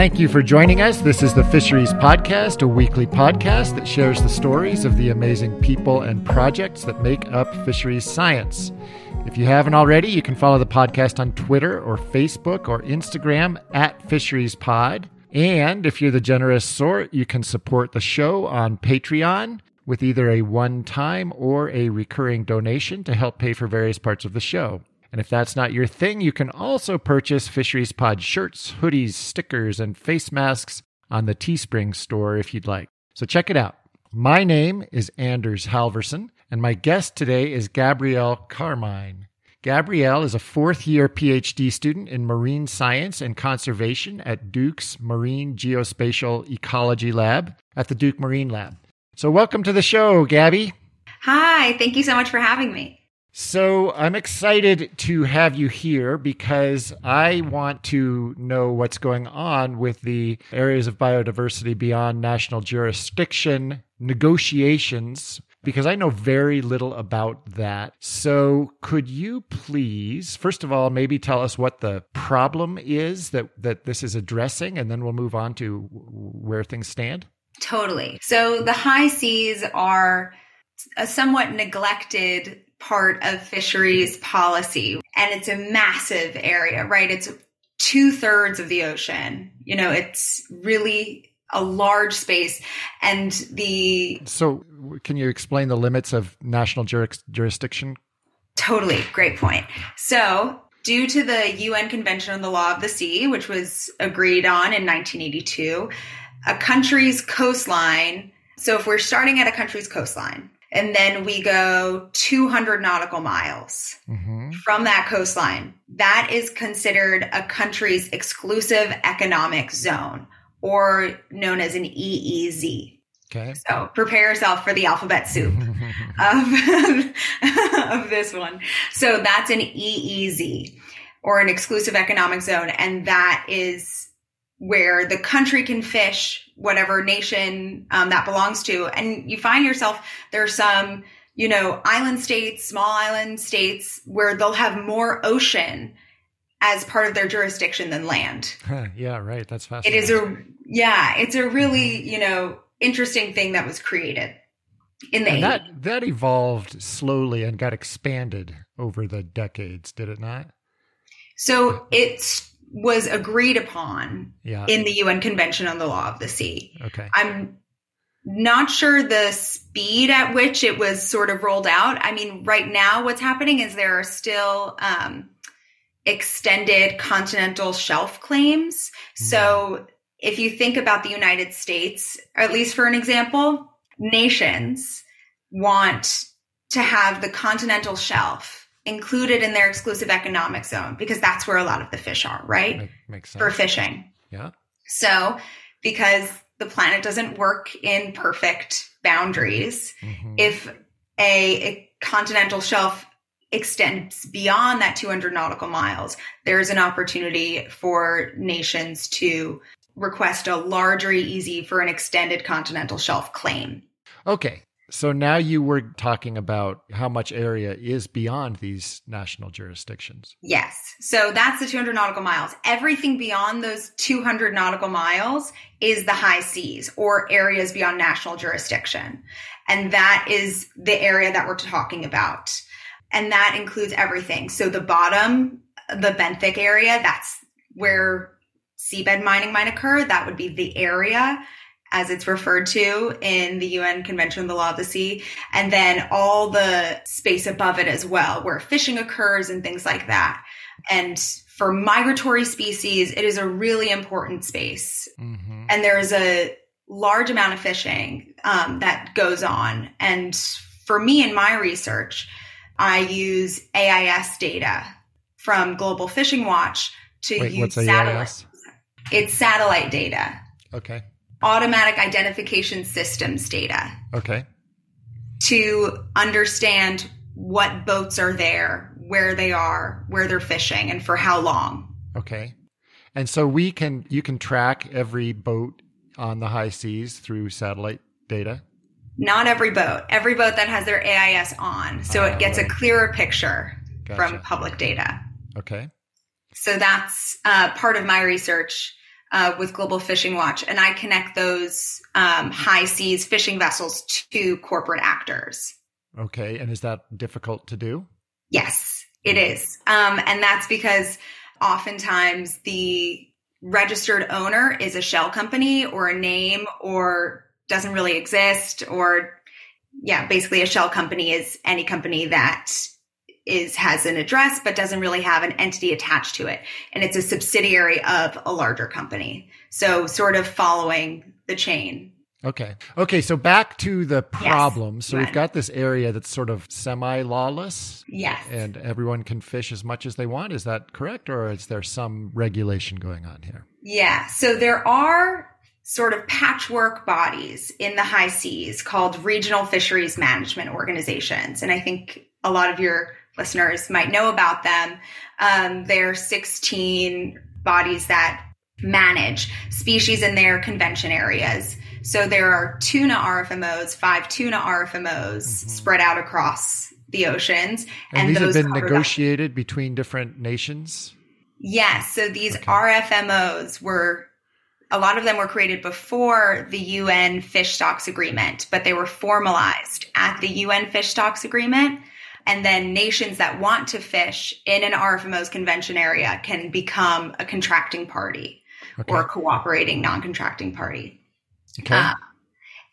Thank you for joining us. This is the Fisheries Podcast, a weekly podcast that shares the stories of the amazing people and projects that make up fisheries science. If you haven't already, you can follow the podcast on Twitter or Facebook or Instagram at Fisheries Pod. And if you're the generous sort, you can support the show on Patreon with either a one time or a recurring donation to help pay for various parts of the show. And if that's not your thing, you can also purchase Fisheries Pod shirts, hoodies, stickers, and face masks on the Teespring store if you'd like. So check it out. My name is Anders Halverson, and my guest today is Gabrielle Carmine. Gabrielle is a fourth year PhD student in marine science and conservation at Duke's Marine Geospatial Ecology Lab at the Duke Marine Lab. So, welcome to the show, Gabby. Hi, thank you so much for having me. So I'm excited to have you here because I want to know what's going on with the areas of biodiversity beyond national jurisdiction negotiations because I know very little about that. So could you please, first of all, maybe tell us what the problem is that, that this is addressing, and then we'll move on to where things stand? Totally. So the high seas are a somewhat neglected part of fisheries policy. And it's a massive area, right? It's two thirds of the ocean. You know, it's really a large space. And the. So, can you explain the limits of national juris- jurisdiction? Totally. Great point. So, due to the UN Convention on the Law of the Sea, which was agreed on in 1982, a country's coastline. So, if we're starting at a country's coastline, and then we go 200 nautical miles mm-hmm. from that coastline. That is considered a country's exclusive economic zone or known as an EEZ. Okay. So prepare yourself for the alphabet soup of, of this one. So that's an EEZ or an exclusive economic zone. And that is where the country can fish whatever nation um, that belongs to. And you find yourself, there are some, you know, island states, small island states where they'll have more ocean as part of their jurisdiction than land. yeah, right. That's fascinating. It is a, yeah, it's a really, you know, interesting thing that was created in the and that that evolved slowly and got expanded over the decades, did it not? So it's was agreed upon yeah. in the UN Convention on the Law of the Sea. Okay. I'm not sure the speed at which it was sort of rolled out. I mean, right now, what's happening is there are still um, extended continental shelf claims. Mm. So if you think about the United States, at least for an example, nations want to have the continental shelf included in their exclusive economic zone because that's where a lot of the fish are, right? Make, makes sense. For fishing. Yeah. So, because the planet doesn't work in perfect boundaries, mm-hmm. if a, a continental shelf extends beyond that 200 nautical miles, there's an opportunity for nations to request a larger EEZ for an extended continental shelf claim. Okay. So now you were talking about how much area is beyond these national jurisdictions. Yes. So that's the 200 nautical miles. Everything beyond those 200 nautical miles is the high seas or areas beyond national jurisdiction. And that is the area that we're talking about. And that includes everything. So the bottom, the benthic area, that's where seabed mining might occur. That would be the area as it's referred to in the UN Convention on the Law of the Sea, and then all the space above it as well, where fishing occurs and things like that. And for migratory species, it is a really important space. Mm-hmm. And there is a large amount of fishing um, that goes on. And for me in my research, I use AIS data from Global Fishing Watch to Wait, use satellite. AIS? It's satellite data. Okay automatic identification systems data. Okay. To understand what boats are there, where they are, where they're fishing, and for how long. Okay. And so we can you can track every boat on the high seas through satellite data. Not every boat. Every boat that has their AIS on, so uh, it gets right. a clearer picture gotcha. from public data. Okay. So that's uh, part of my research uh, with Global Fishing Watch, and I connect those um, high seas fishing vessels to corporate actors. Okay, and is that difficult to do? Yes, it is, um, and that's because oftentimes the registered owner is a shell company or a name or doesn't really exist or yeah basically a shell company is any company that is has an address but doesn't really have an entity attached to it. And it's a subsidiary of a larger company. So sort of following the chain. Okay. Okay so back to the problem. Yes. so we've got this area that's sort of semi lawless yes. And everyone can fish as much as they want. Is that correct? Or is there some regulation going on here? Yeah. So there are sort of patchwork bodies in the high seas called regional fisheries management organizations. And i think a lot of your listeners might know about them. Um, they're 16 bodies that manage species in their convention areas. So there are tuna RFMOs, five tuna RFMOs mm-hmm. spread out across the oceans. And, and these have been negotiated between different nations? Yes. So these okay. RFMOs were, a lot of them were created before the UN Fish Stocks Agreement, but they were formalized at the UN Fish Stocks Agreement. And then nations that want to fish in an RFMO's convention area can become a contracting party okay. or a cooperating non contracting party. Okay. Uh,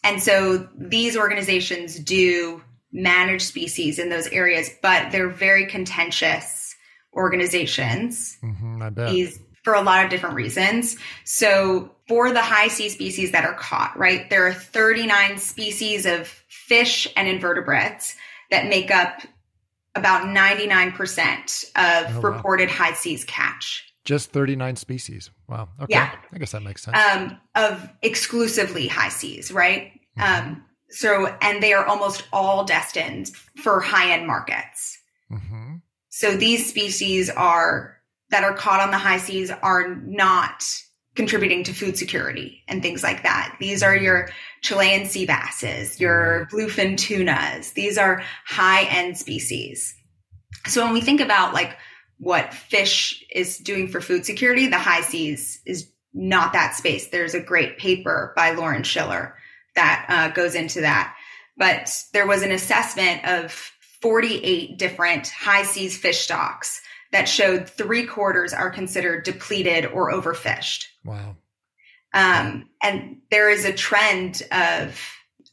and so these organizations do manage species in those areas, but they're very contentious organizations. Mm-hmm, I bet. These, for a lot of different reasons. So for the high sea species that are caught, right, there are 39 species of fish and invertebrates that make up about 99% of oh, reported wow. high seas catch. Just 39 species. Wow. Okay. Yeah. I guess that makes sense. Um, of exclusively high seas, right? Mm-hmm. Um, so, and they are almost all destined for high end markets. Mm-hmm. So these species are, that are caught on the high seas are not contributing to food security and things like that. These are your Chilean sea basses, your bluefin tunas. These are high end species. So when we think about like what fish is doing for food security, the high seas is not that space. There's a great paper by Lauren Schiller that uh, goes into that. But there was an assessment of 48 different high seas fish stocks that showed three quarters are considered depleted or overfished. Wow. Um, and there is a trend of,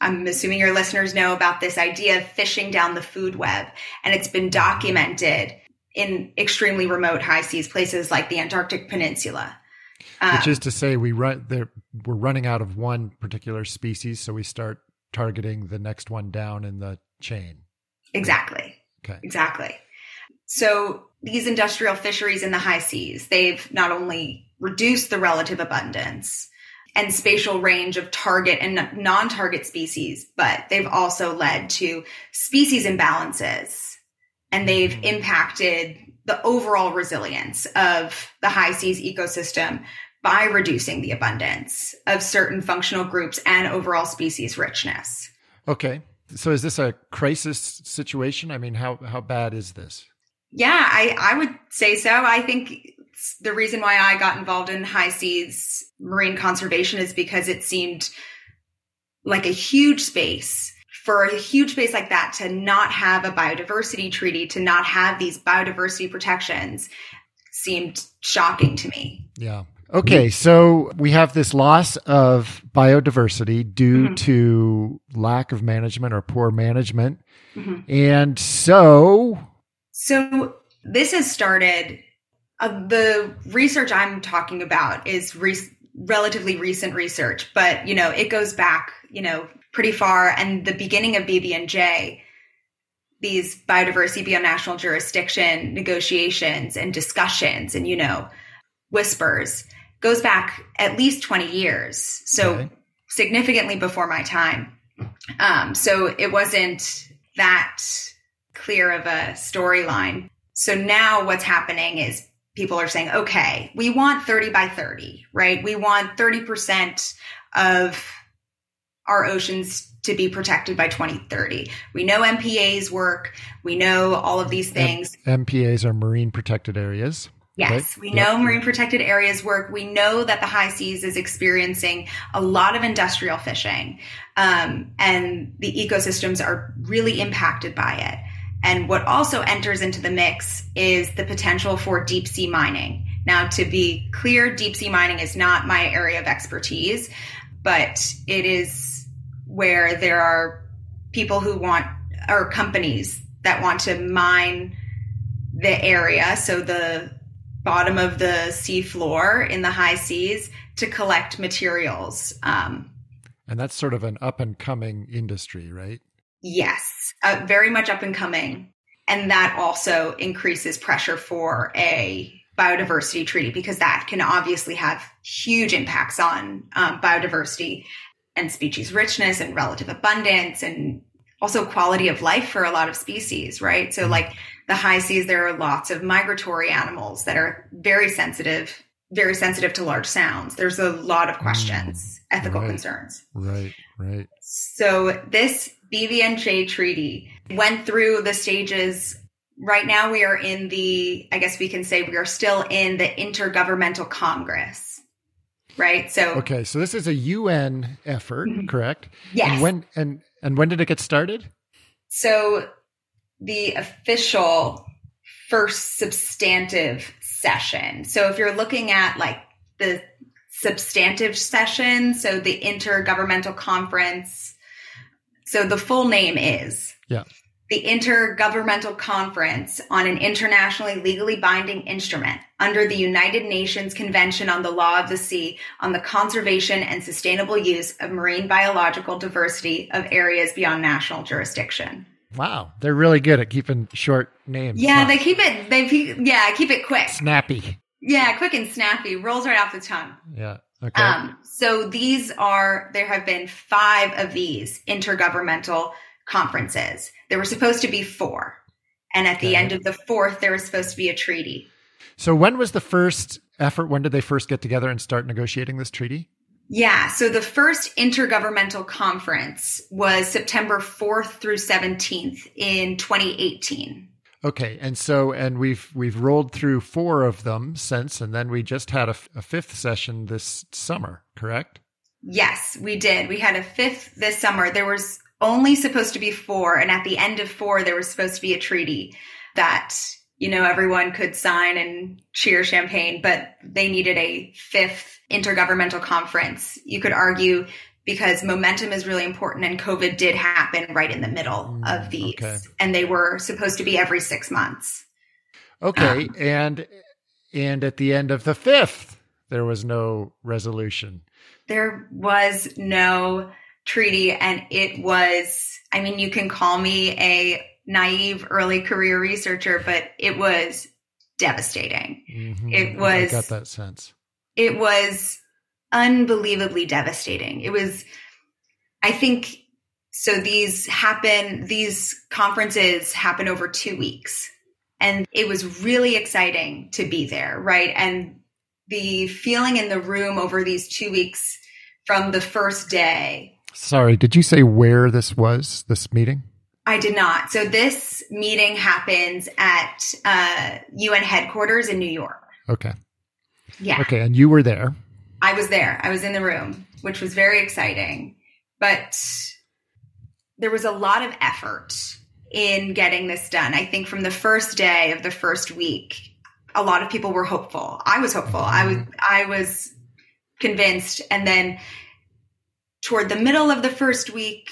I'm assuming your listeners know about this idea of fishing down the food web. And it's been documented in extremely remote high seas places like the Antarctic Peninsula. Which is um, to say, we run there. We're running out of one particular species, so we start targeting the next one down in the chain. Exactly. Okay. Exactly. So these industrial fisheries in the high seas, they've not only reduced the relative abundance and spatial range of target and non-target species, but they've also led to species imbalances and they've mm-hmm. impacted the overall resilience of the high seas ecosystem by reducing the abundance of certain functional groups and overall species richness. Okay. So is this a crisis situation? I mean, how how bad is this? Yeah, I, I would say so. I think the reason why I got involved in high seas marine conservation is because it seemed like a huge space for a huge space like that to not have a biodiversity treaty, to not have these biodiversity protections seemed shocking to me. Yeah. Okay, so we have this loss of biodiversity due mm-hmm. to lack of management or poor management. Mm-hmm. And so so this has started. Uh, the research I'm talking about is re- relatively recent research, but you know it goes back you know pretty far. And the beginning of BBNJ, these biodiversity beyond national jurisdiction negotiations and discussions, and you know whispers goes back at least 20 years. So okay. significantly before my time. Um, so it wasn't that clear of a storyline. So now what's happening is people are saying, okay, we want 30 by 30, right? We want 30% of our oceans to be protected by 2030. We know MPAs work. We know all of these things. M- MPAs are marine protected areas. Yes, we know marine protected areas work. We know that the high seas is experiencing a lot of industrial fishing, um, and the ecosystems are really impacted by it. And what also enters into the mix is the potential for deep sea mining. Now, to be clear, deep sea mining is not my area of expertise, but it is where there are people who want, or companies that want to mine the area, so the bottom of the sea floor in the high seas to collect materials. Um, and that's sort of an up and coming industry, right? Yes, uh, very much up and coming. And that also increases pressure for a biodiversity treaty because that can obviously have huge impacts on um, biodiversity and species richness and relative abundance and also quality of life for a lot of species, right? So, mm-hmm. like the high seas, there are lots of migratory animals that are very sensitive, very sensitive to large sounds. There's a lot of questions, mm, ethical right, concerns. Right, right. So, this BBNJ treaty went through the stages. Right now, we are in the, I guess we can say we are still in the Intergovernmental Congress right? So okay, so this is a UN effort, mm-hmm. correct? Yes. And when and and when did it get started? So the official first substantive session. So if you're looking at like the substantive session, so the intergovernmental conference, so the full name is yeah. The Intergovernmental Conference on an internationally legally binding instrument under the United Nations Convention on the Law of the Sea on the conservation and sustainable use of marine biological diversity of areas beyond national jurisdiction. Wow, they're really good at keeping short names. Yeah, huh? they keep it. They yeah, keep it quick, snappy. Yeah, quick and snappy. Rolls right off the tongue. Yeah. Okay. Um, so these are there have been five of these intergovernmental conferences. There were supposed to be four, and at the end of the fourth, there was supposed to be a treaty. So when was the first effort? When did they first get together and start negotiating this treaty? Yeah. So the first intergovernmental conference was September 4th through 17th in 2018. Okay. And so, and we've, we've rolled through four of them since, and then we just had a, a fifth session this summer, correct? Yes, we did. We had a fifth this summer. There was only supposed to be four. And at the end of four, there was supposed to be a treaty that you know, everyone could sign and cheer champagne, but they needed a fifth intergovernmental conference. You could argue because momentum is really important and COVID did happen right in the middle mm, of these okay. and they were supposed to be every 6 months. Okay, um, and and at the end of the fifth there was no resolution. There was no treaty and it was I mean you can call me a naive early career researcher, but it was devastating. Mm-hmm. It was. I got that sense. It was unbelievably devastating. It was, I think, so these happen, these conferences happen over two weeks. And it was really exciting to be there, right? And the feeling in the room over these two weeks from the first day. Sorry, did you say where this was, this meeting? I did not. So this meeting happens at uh, UN headquarters in New York. Okay. Yeah. Okay, and you were there. I was there. I was in the room, which was very exciting. But there was a lot of effort in getting this done. I think from the first day of the first week, a lot of people were hopeful. I was hopeful. I was I was convinced and then toward the middle of the first week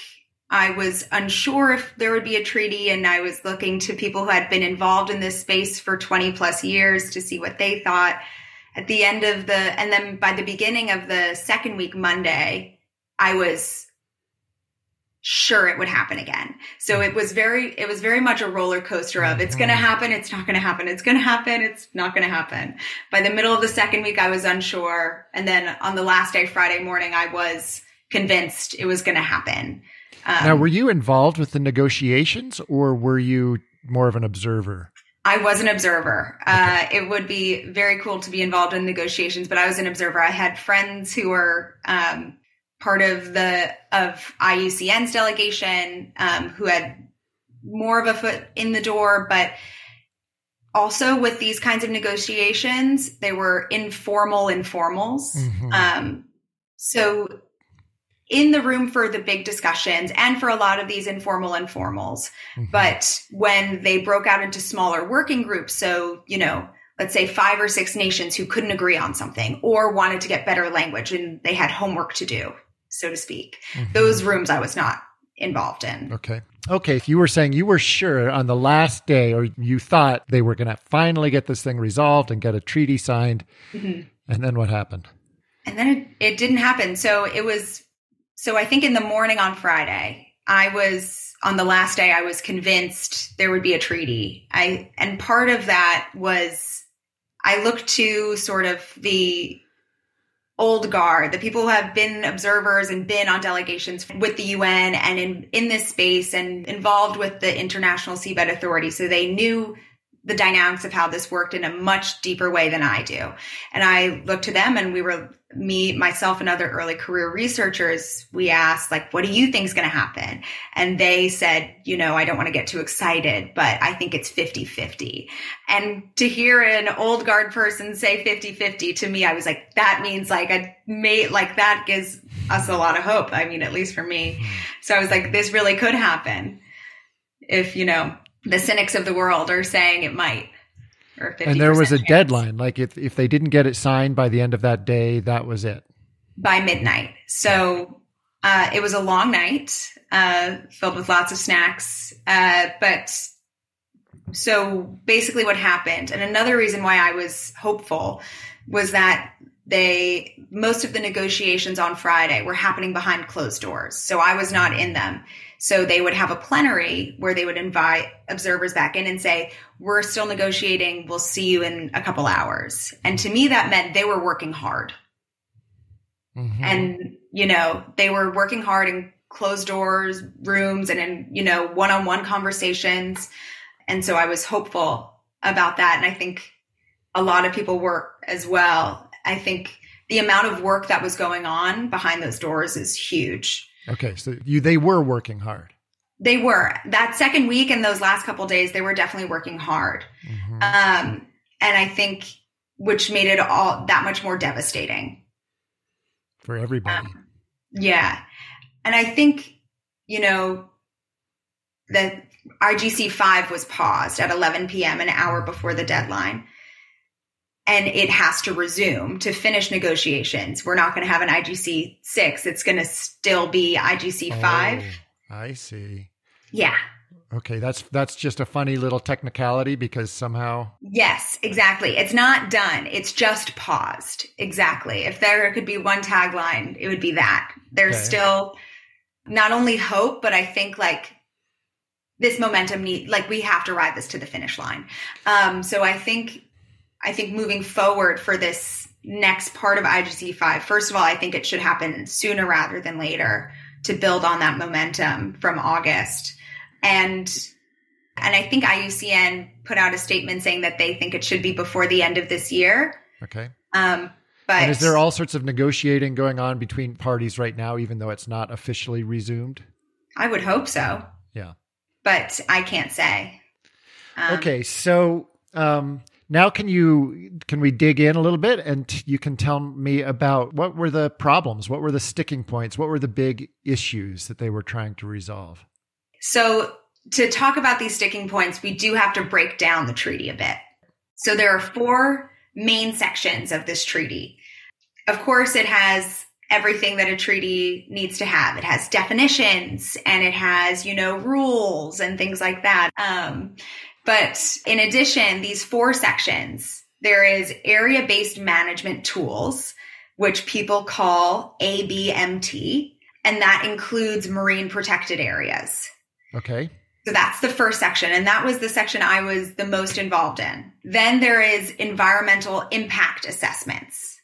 I was unsure if there would be a treaty, and I was looking to people who had been involved in this space for 20 plus years to see what they thought. At the end of the, and then by the beginning of the second week, Monday, I was sure it would happen again. So it was very, it was very much a roller coaster of it's going to mm-hmm. happen, it's not going to happen, it's going to happen, it's not going to happen. By the middle of the second week, I was unsure. And then on the last day, Friday morning, I was convinced it was going to happen. Um, now, were you involved with the negotiations or were you more of an observer? I was an observer. Okay. Uh, it would be very cool to be involved in negotiations, but I was an observer. I had friends who were um, part of the of IUCN's delegation um, who had more of a foot in the door, but also with these kinds of negotiations, they were informal informals. Mm-hmm. Um, so in the room for the big discussions and for a lot of these informal informals. Mm-hmm. But when they broke out into smaller working groups, so, you know, let's say five or six nations who couldn't agree on something or wanted to get better language and they had homework to do, so to speak, mm-hmm. those rooms I was not involved in. Okay. Okay. If you were saying you were sure on the last day or you thought they were going to finally get this thing resolved and get a treaty signed, mm-hmm. and then what happened? And then it, it didn't happen. So it was, so I think in the morning on Friday, I was on the last day, I was convinced there would be a treaty. I, and part of that was I looked to sort of the old guard, the people who have been observers and been on delegations with the UN and in, in this space and involved with the International Seabed Authority. So they knew the dynamics of how this worked in a much deeper way than I do. And I looked to them and we were me, myself and other early career researchers, we asked like, what do you think is going to happen? And they said, you know, I don't want to get too excited, but I think it's 50 50. And to hear an old guard person say 50 50 to me, I was like, that means like a mate, like that gives us a lot of hope. I mean, at least for me. So I was like, this really could happen if, you know, the cynics of the world are saying it might. and there was a chance. deadline. Like if, if they didn't get it signed by the end of that day, that was it. By midnight. So uh, it was a long night uh, filled with lots of snacks. Uh, but so basically, what happened, and another reason why I was hopeful was that they most of the negotiations on Friday were happening behind closed doors. So I was not in them. So they would have a plenary where they would invite observers back in and say, we're still negotiating. We'll see you in a couple hours. And to me, that meant they were working hard. Mm-hmm. And, you know, they were working hard in closed doors rooms and in, you know, one-on-one conversations. And so I was hopeful about that. And I think a lot of people were as well. I think the amount of work that was going on behind those doors is huge. Okay, so you they were working hard. They were that second week and those last couple days. They were definitely working hard, mm-hmm. um, and I think which made it all that much more devastating for everybody. Um, yeah, and I think you know that IGC five was paused at 11 p.m. an hour before the deadline and it has to resume to finish negotiations. We're not going to have an IGC six. It's going to still be IGC five. Oh, I see. Yeah. Okay, that's that's just a funny little technicality because somehow Yes, exactly. It's not done. It's just paused. Exactly. If there could be one tagline, it would be that. There's okay. still not only hope, but I think like this momentum need like we have to ride this to the finish line. Um so I think I think moving forward for this next part of IGC 5, first of all, I think it should happen sooner rather than later to build on that momentum from August. And and I think IUCN put out a statement saying that they think it should be before the end of this year. Okay. Um, but and is there all sorts of negotiating going on between parties right now, even though it's not officially resumed? I would hope so. Yeah. But I can't say. Um, okay, so um, now can you can we dig in a little bit and you can tell me about what were the problems? What were the sticking points? What were the big issues that they were trying to resolve? So to talk about these sticking points we do have to break down the treaty a bit. So there are four main sections of this treaty. Of course it has everything that a treaty needs to have. It has definitions and it has, you know, rules and things like that. Um, but in addition, these four sections, there is area based management tools, which people call ABMT, and that includes marine protected areas. Okay. So that's the first section. And that was the section I was the most involved in. Then there is environmental impact assessments.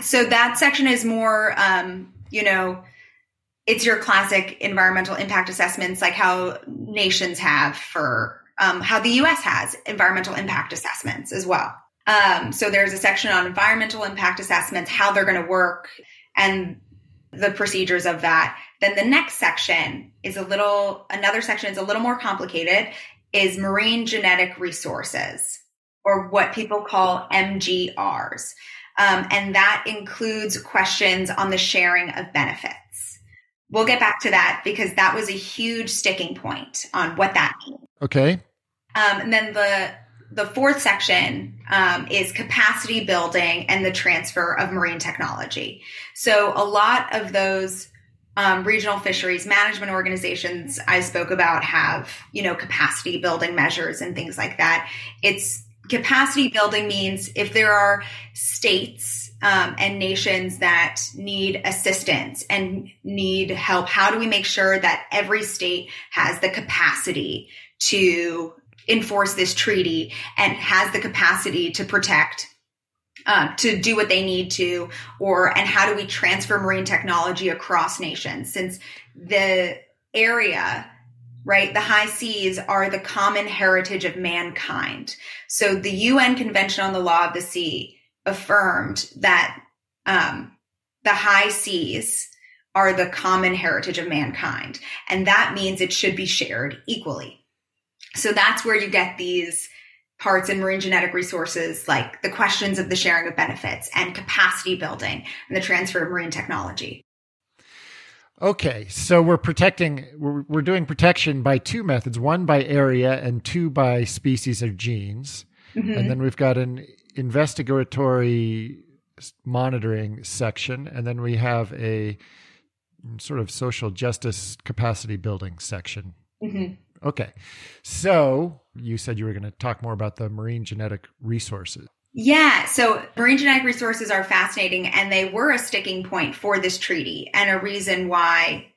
So that section is more, um, you know, it's your classic environmental impact assessments like how nations have for um, how the US has environmental impact assessments as well. Um, so there's a section on environmental impact assessments, how they're going to work, and the procedures of that. Then the next section is a little, another section is a little more complicated, is marine genetic resources. or what people call MGRs. Um, and that includes questions on the sharing of benefits. We'll get back to that because that was a huge sticking point on what that means. Okay. Um, and then the the fourth section um, is capacity building and the transfer of marine technology. So a lot of those um, regional fisheries management organizations I spoke about have you know capacity building measures and things like that. It's capacity building means if there are states um, and nations that need assistance and need help, how do we make sure that every state has the capacity to enforce this treaty and has the capacity to protect uh, to do what they need to or and how do we transfer marine technology across nations? Since the area right the high seas are the common heritage of mankind. So the un convention on the law of the sea affirmed that um, the high seas are the common heritage of mankind and that means it should be shared equally so that's where you get these parts in marine genetic resources, like the questions of the sharing of benefits and capacity building and the transfer of marine technology. Okay, so we're protecting, we're, we're doing protection by two methods one by area and two by species or genes. Mm-hmm. And then we've got an investigatory monitoring section, and then we have a sort of social justice capacity building section. Mm-hmm. Okay. So you said you were going to talk more about the marine genetic resources. Yeah, so marine genetic resources are fascinating and they were a sticking point for this treaty and a reason why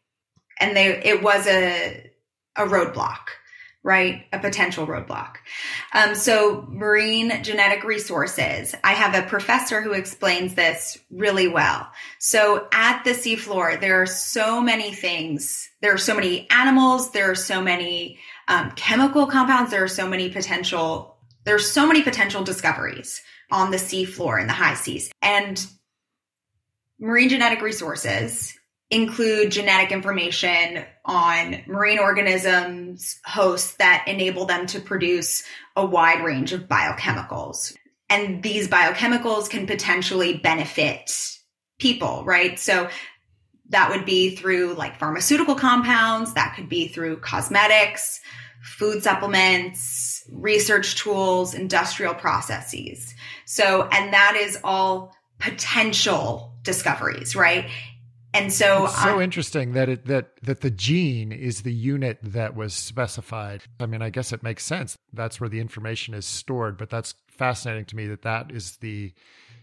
and they it was a a roadblock right? A potential roadblock. Um, so, marine genetic resources. I have a professor who explains this really well. So, at the seafloor, there are so many things. There are so many animals. There are so many um, chemical compounds. There are so many potential. There are so many potential discoveries on the seafloor in the high seas. And marine genetic resources include genetic information on marine organisms, hosts that enable them to produce a wide range of biochemicals. And these biochemicals can potentially benefit people, right? So that would be through like pharmaceutical compounds, that could be through cosmetics, food supplements, research tools, industrial processes. So, and that is all potential discoveries, right? And so it's so interesting that it that that the gene is the unit that was specified. I mean, I guess it makes sense. That's where the information is stored, but that's fascinating to me that that is the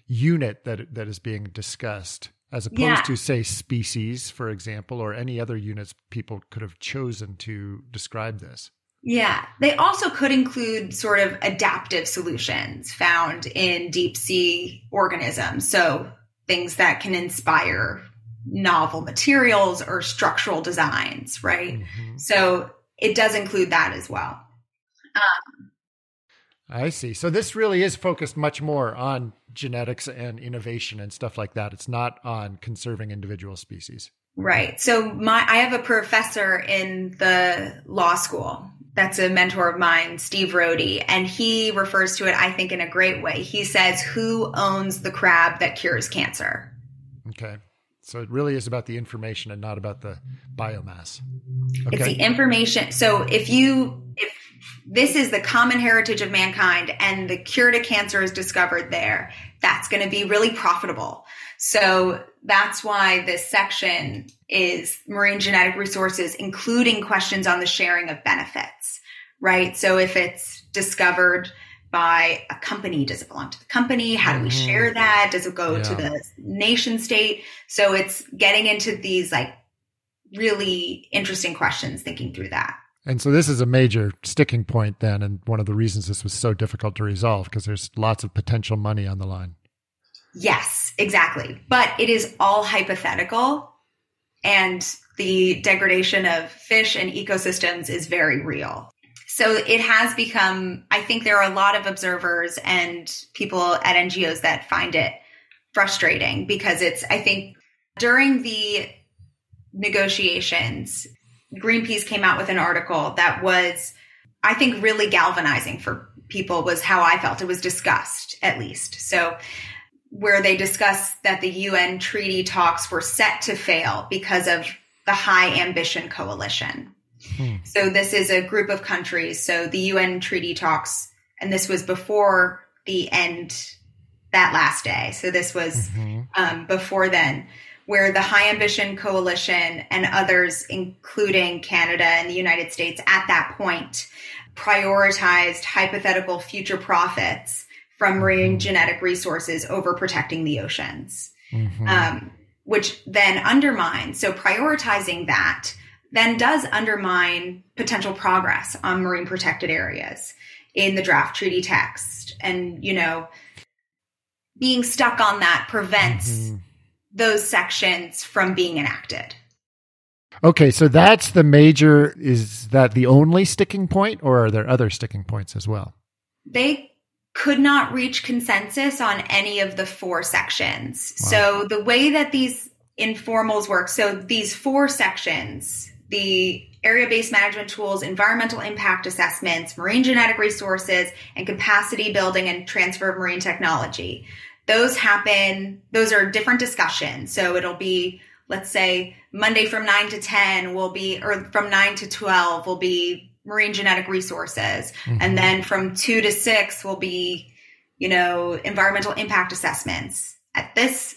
unit that that is being discussed as opposed yeah. to say species for example or any other units people could have chosen to describe this. Yeah, they also could include sort of adaptive solutions found in deep sea organisms. So things that can inspire novel materials or structural designs, right? Mm-hmm. So it does include that as well. Um, I see. So this really is focused much more on genetics and innovation and stuff like that. It's not on conserving individual species. Right. So my I have a professor in the law school that's a mentor of mine, Steve Roady, and he refers to it, I think, in a great way. He says, Who owns the crab that cures cancer? Okay. So it really is about the information and not about the biomass. Okay. It's the information. So if you if this is the common heritage of mankind and the cure to cancer is discovered there, that's going to be really profitable. So that's why this section is marine genetic resources, including questions on the sharing of benefits, right? So if it's discovered by a company? Does it belong to the company? How do we mm-hmm. share that? Does it go yeah. to the nation state? So it's getting into these like really interesting questions, thinking through that. And so this is a major sticking point then, and one of the reasons this was so difficult to resolve because there's lots of potential money on the line. Yes, exactly. But it is all hypothetical, and the degradation of fish and ecosystems is very real. So it has become, I think there are a lot of observers and people at NGOs that find it frustrating because it's, I think during the negotiations, Greenpeace came out with an article that was, I think, really galvanizing for people was how I felt. It was discussed, at least. So, where they discussed that the UN treaty talks were set to fail because of the high ambition coalition. Hmm. So, this is a group of countries. So, the UN treaty talks, and this was before the end that last day. So, this was mm-hmm. um, before then where the High Ambition Coalition and others, including Canada and the United States at that point, prioritized hypothetical future profits from marine mm-hmm. genetic resources over protecting the oceans, mm-hmm. um, which then undermines. So prioritizing that then does undermine potential progress on marine protected areas in the draft treaty text. And, you know, being stuck on that prevents mm-hmm. those sections from being enacted. Okay, so that's the major. Is that the only sticking point, or are there other sticking points as well? They could not reach consensus on any of the four sections. Wow. So the way that these informals work, so these four sections, the area based management tools, environmental impact assessments, marine genetic resources, and capacity building and transfer of marine technology. Those happen, those are different discussions. So it'll be let's say Monday from 9 to 10 will be, or from 9 to 12 will be marine genetic resources. Mm-hmm. And then from 2 to 6 will be, you know, environmental impact assessments. At this,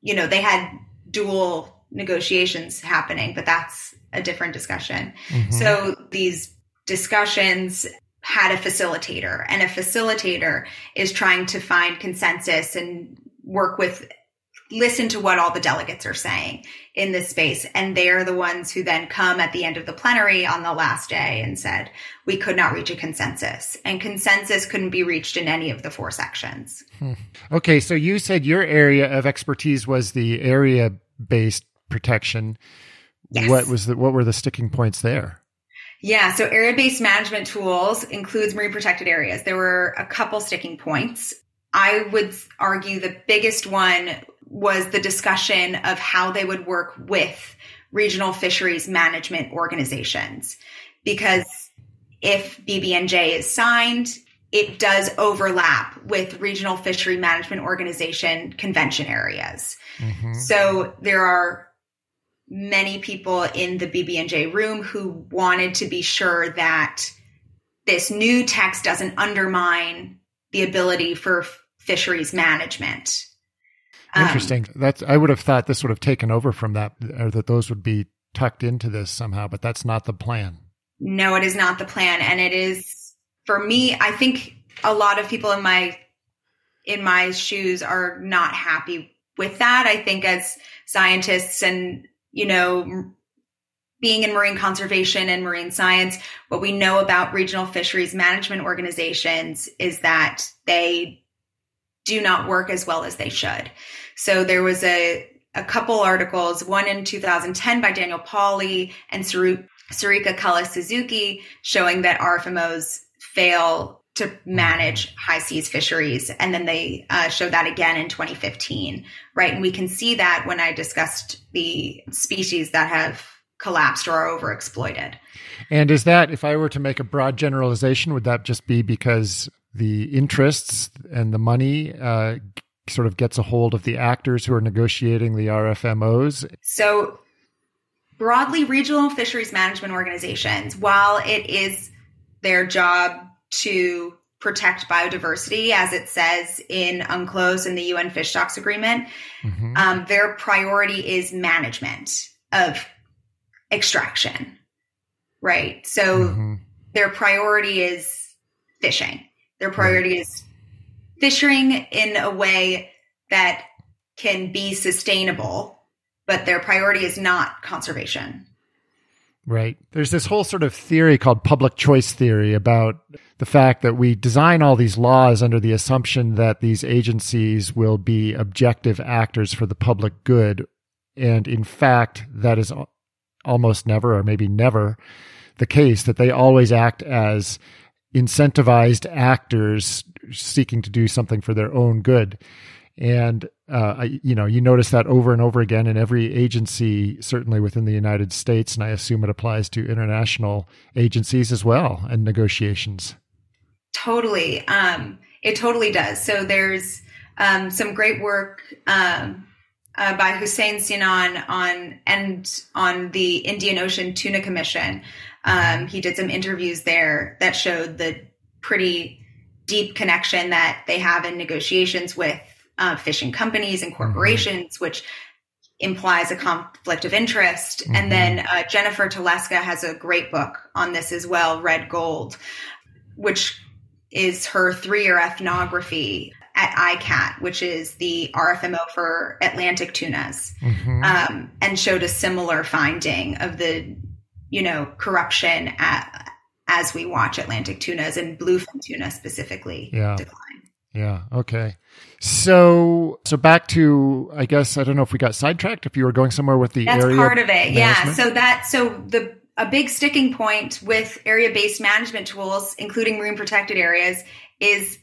you know, they had dual negotiations happening, but that's a different discussion. Mm-hmm. So these discussions had a facilitator and a facilitator is trying to find consensus and work with listen to what all the delegates are saying in this space. And they're the ones who then come at the end of the plenary on the last day and said, we could not reach a consensus. And consensus couldn't be reached in any of the four sections. Hmm. Okay. So you said your area of expertise was the area based protection. Yes. What was the, what were the sticking points there? Yeah, so area based management tools includes marine protected areas. There were a couple sticking points. I would argue the biggest one was the discussion of how they would work with regional fisheries management organizations. Because if BBNJ is signed, it does overlap with regional fishery management organization convention areas. Mm-hmm. So there are many people in the BBNJ room who wanted to be sure that this new text doesn't undermine the ability for fisheries management um, Interesting. That's I would have thought this would have taken over from that, or that those would be tucked into this somehow, but that's not the plan. No, it is not the plan, and it is for me. I think a lot of people in my in my shoes are not happy with that. I think as scientists and you know being in marine conservation and marine science, what we know about regional fisheries management organizations is that they do not work as well as they should. So there was a, a couple articles, one in 2010 by Daniel Pauly and Sarika Cullis Suzuki, showing that RFMOs fail to manage high seas fisheries. And then they uh, showed that again in 2015, right? And we can see that when I discussed the species that have collapsed or are overexploited. And is that, if I were to make a broad generalization, would that just be because the interests and the money uh, sort of gets a hold of the actors who are negotiating the RFMOs? So, broadly, regional fisheries management organizations, while it is their job to protect biodiversity, as it says in UNCLOS and the UN Fish Stocks Agreement, mm-hmm. um, their priority is management of extraction, right? So, mm-hmm. their priority is fishing. Their priority is fishing in a way that can be sustainable, but their priority is not conservation. Right. There's this whole sort of theory called public choice theory about the fact that we design all these laws under the assumption that these agencies will be objective actors for the public good. And in fact, that is almost never, or maybe never, the case, that they always act as incentivized actors seeking to do something for their own good. And uh, you know, you notice that over and over again in every agency, certainly within the United States, and I assume it applies to international agencies as well and negotiations. Totally. Um, it totally does. So there's um, some great work um, uh, by Hussein Sinan on and on the Indian Ocean Tuna Commission. Um, he did some interviews there that showed the pretty deep connection that they have in negotiations with uh, fishing companies and corporations, mm-hmm. which implies a conflict of interest. Mm-hmm. And then uh, Jennifer Telesca has a great book on this as well, Red Gold, which is her three year ethnography at ICCAT, which is the RFMO for Atlantic tunas, mm-hmm. um, and showed a similar finding of the, you know, corruption at, as we watch Atlantic tunas and bluefin tuna specifically yeah. decline. Yeah. Okay. So, so back to, I guess, I don't know if we got sidetracked, if you were going somewhere with the That's area. part of it. Management. Yeah. So that, so the, a big sticking point with area based management tools, including marine protected areas, is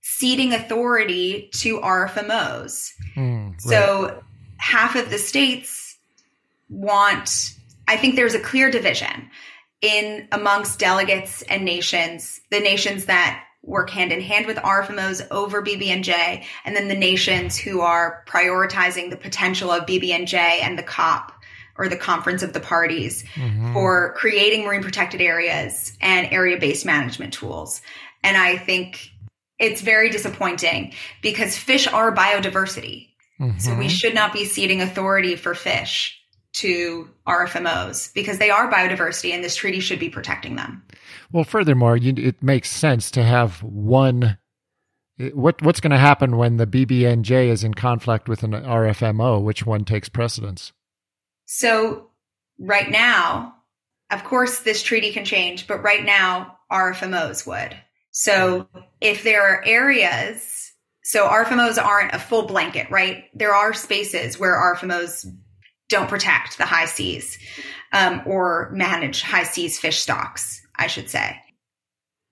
ceding authority to RFMOs. Mm, right. So half of the states want, I think there's a clear division in amongst delegates and nations, the nations that work hand in hand with RFMOs over BBNJ, and then the nations who are prioritizing the potential of BBNJ and the COP or the Conference of the Parties mm-hmm. for creating marine protected areas and area based management tools. And I think it's very disappointing because fish are biodiversity. Mm-hmm. So we mm-hmm. should not be ceding authority for fish to RFMOs because they are biodiversity and this treaty should be protecting them. Well, furthermore, you, it makes sense to have one. What what's going to happen when the BBNJ is in conflict with an RFMO? Which one takes precedence? So right now, of course, this treaty can change, but right now, RFMOs would. So if there are areas, so RFMOs aren't a full blanket, right? There are spaces where RFMOs don't protect the high seas um, or manage high seas fish stocks, I should say.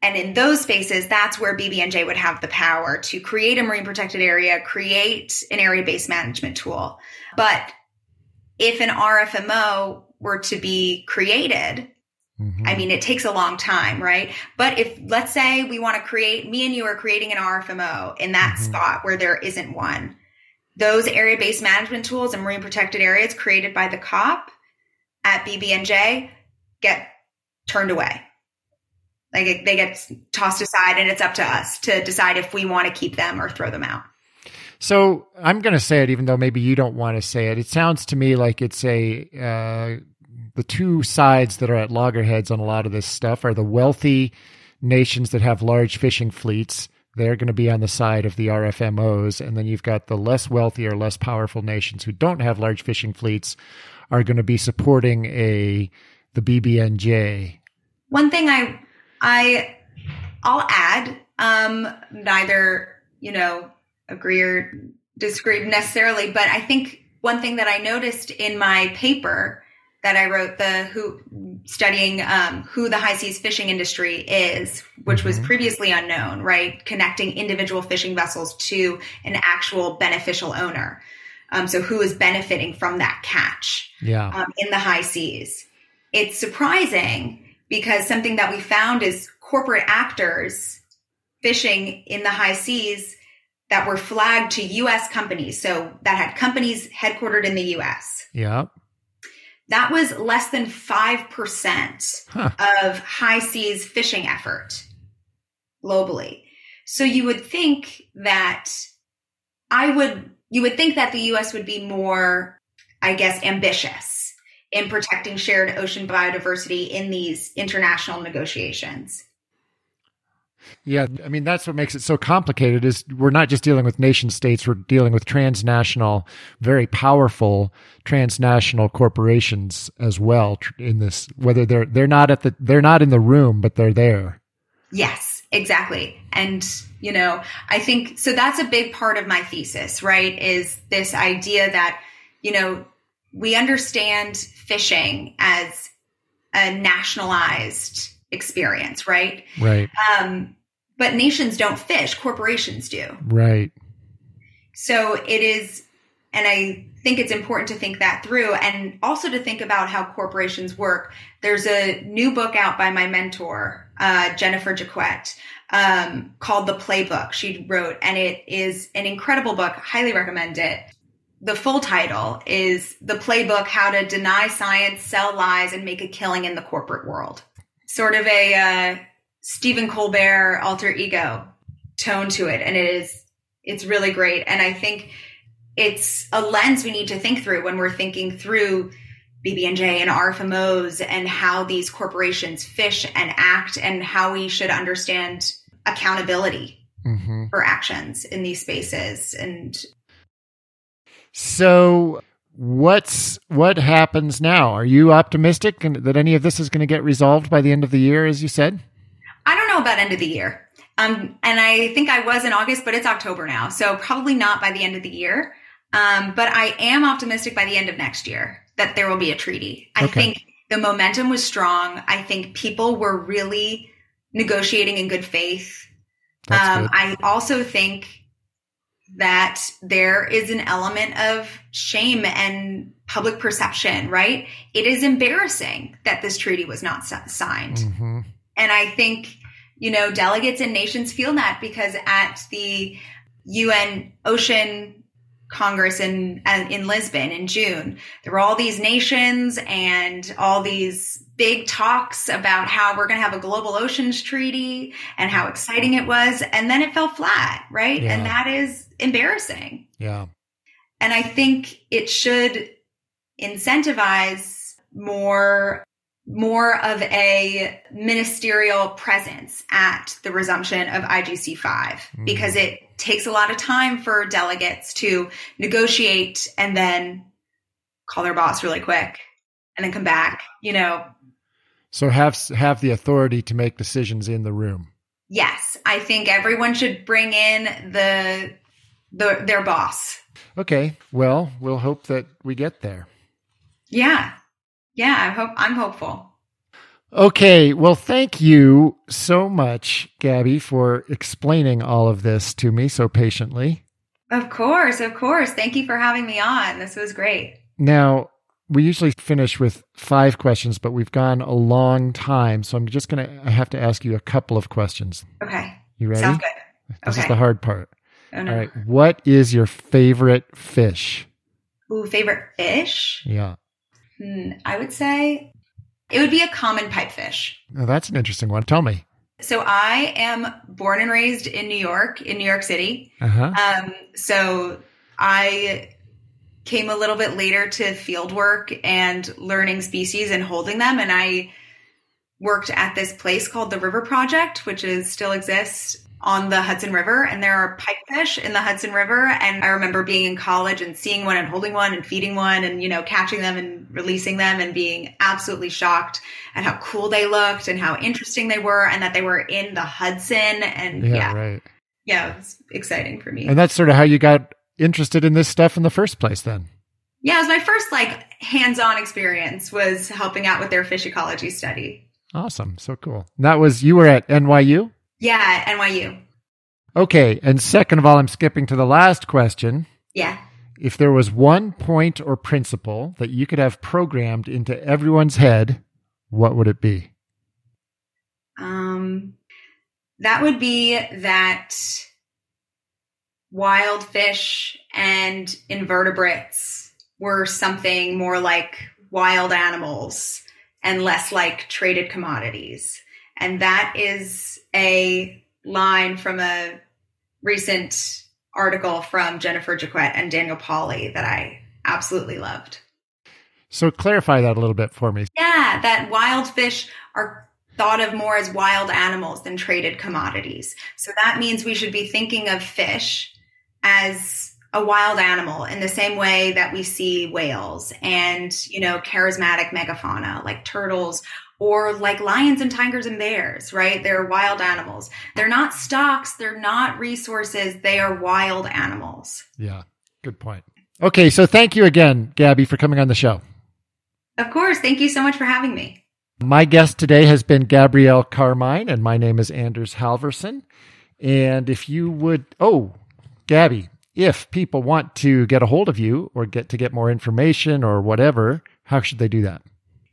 And in those spaces, that's where BBNJ would have the power to create a marine protected area, create an area based management tool. But if an RFMO were to be created, mm-hmm. I mean, it takes a long time, right? But if, let's say we want to create, me and you are creating an RFMO in that mm-hmm. spot where there isn't one, those area based management tools and marine protected areas created by the COP at BBNJ get turned away. Like they get tossed aside, and it's up to us to decide if we want to keep them or throw them out. So I'm going to say it, even though maybe you don't want to say it. It sounds to me like it's a uh, the two sides that are at loggerheads on a lot of this stuff are the wealthy nations that have large fishing fleets. They're going to be on the side of the RFMOs, and then you've got the less wealthy or less powerful nations who don't have large fishing fleets are going to be supporting a the BBNJ. One thing I I I'll add um neither, you know, agree or disagree necessarily, but I think one thing that I noticed in my paper that I wrote, the who studying um, who the high seas fishing industry is, which was mm-hmm. previously unknown, right? Connecting individual fishing vessels to an actual beneficial owner. Um, so who is benefiting from that catch yeah. um, in the high seas? It's surprising because something that we found is corporate actors fishing in the high seas that were flagged to US companies. So that had companies headquartered in the US. Yeah. That was less than 5% huh. of high seas fishing effort globally. So you would think that I would, you would think that the US would be more, I guess, ambitious in protecting shared ocean biodiversity in these international negotiations. Yeah, I mean that's what makes it so complicated is we're not just dealing with nation states, we're dealing with transnational, very powerful transnational corporations as well in this whether they're they're not at the they're not in the room but they're there. Yes, exactly. And you know, I think so that's a big part of my thesis, right? Is this idea that you know, we understand fishing as a nationalized experience, right? Right. Um, but nations don't fish, corporations do. Right. So it is, and I think it's important to think that through and also to think about how corporations work. There's a new book out by my mentor, uh, Jennifer Jacquet, um, called The Playbook. She wrote, and it is an incredible book. Highly recommend it. The full title is The Playbook How to Deny Science, Sell Lies, and Make a Killing in the Corporate World. Sort of a uh, Stephen Colbert alter ego tone to it. And it is, it's really great. And I think it's a lens we need to think through when we're thinking through BBNJ and RFMOs and how these corporations fish and act and how we should understand accountability mm-hmm. for actions in these spaces and so what's what happens now are you optimistic that any of this is going to get resolved by the end of the year as you said i don't know about end of the year um, and i think i was in august but it's october now so probably not by the end of the year um, but i am optimistic by the end of next year that there will be a treaty. I okay. think the momentum was strong. I think people were really negotiating in good faith. Um. I also think that there is an element of shame and public perception, right? It is embarrassing that this treaty was not signed. Mm-hmm. And I think, you know, delegates and nations feel that because at the UN Ocean Congress in in Lisbon in June. There were all these nations and all these big talks about how we're going to have a global oceans treaty and how exciting it was and then it fell flat, right? Yeah. And that is embarrassing. Yeah. And I think it should incentivize more more of a ministerial presence at the resumption of IGC 5 mm-hmm. because it takes a lot of time for delegates to negotiate and then call their boss really quick and then come back, you know. So have have the authority to make decisions in the room. Yes, I think everyone should bring in the the their boss. Okay. Well, we'll hope that we get there. Yeah. Yeah, I hope I'm hopeful. Okay, well, thank you so much, Gabby, for explaining all of this to me so patiently. Of course, of course. Thank you for having me on. This was great. Now, we usually finish with five questions, but we've gone a long time. So I'm just going to have to ask you a couple of questions. Okay. You ready? Sounds good. This okay. is the hard part. Oh, no. All right. What is your favorite fish? Ooh, favorite fish? Yeah. Hmm, I would say it would be a common pipefish. Oh, that's an interesting one. Tell me. So I am born and raised in New York, in New York City. Uh-huh. Um, so I came a little bit later to field work and learning species and holding them. And I worked at this place called the River Project, which is still exists on the Hudson River and there are pipefish in the Hudson River. And I remember being in college and seeing one and holding one and feeding one and, you know, catching them and releasing them and being absolutely shocked at how cool they looked and how interesting they were and that they were in the Hudson. And yeah, yeah. right. Yeah, it was exciting for me. And that's sort of how you got interested in this stuff in the first place then. Yeah, it was my first like hands-on experience was helping out with their fish ecology study. Awesome. So cool. And that was you were at NYU? Yeah, NYU. Okay. And second of all, I'm skipping to the last question. Yeah. If there was one point or principle that you could have programmed into everyone's head, what would it be? Um, that would be that wild fish and invertebrates were something more like wild animals and less like traded commodities. And that is a line from a recent article from Jennifer Jacquet and Daniel Pauly that I absolutely loved. So clarify that a little bit for me. Yeah, that wild fish are thought of more as wild animals than traded commodities. So that means we should be thinking of fish as a wild animal in the same way that we see whales and, you know, charismatic megafauna like turtles or like lions and tigers and bears, right? They're wild animals. They're not stocks, they're not resources, they are wild animals. Yeah, good point. Okay, so thank you again, Gabby, for coming on the show. Of course. Thank you so much for having me. My guest today has been Gabrielle Carmine, and my name is Anders Halverson. And if you would, oh, Gabby, if people want to get a hold of you or get to get more information or whatever, how should they do that?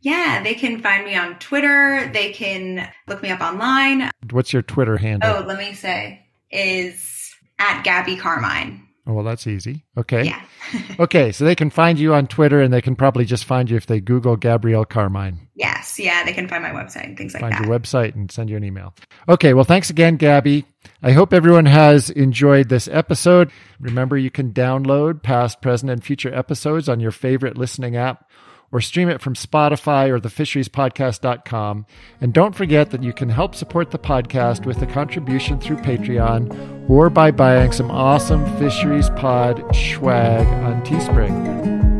Yeah, they can find me on Twitter. They can look me up online. What's your Twitter handle? Oh, let me say is at Gabby Carmine. Oh, well, that's easy. Okay. Yeah. okay, so they can find you on Twitter and they can probably just find you if they Google Gabrielle Carmine. Yes. Yeah, they can find my website and things like that. Find your website and send you an email. Okay, well, thanks again, Gabby. I hope everyone has enjoyed this episode. Remember, you can download past, present, and future episodes on your favorite listening app or stream it from Spotify or thefisheriespodcast.com. And don't forget that you can help support the podcast with a contribution through Patreon or by buying some awesome Fisheries Pod swag on Teespring.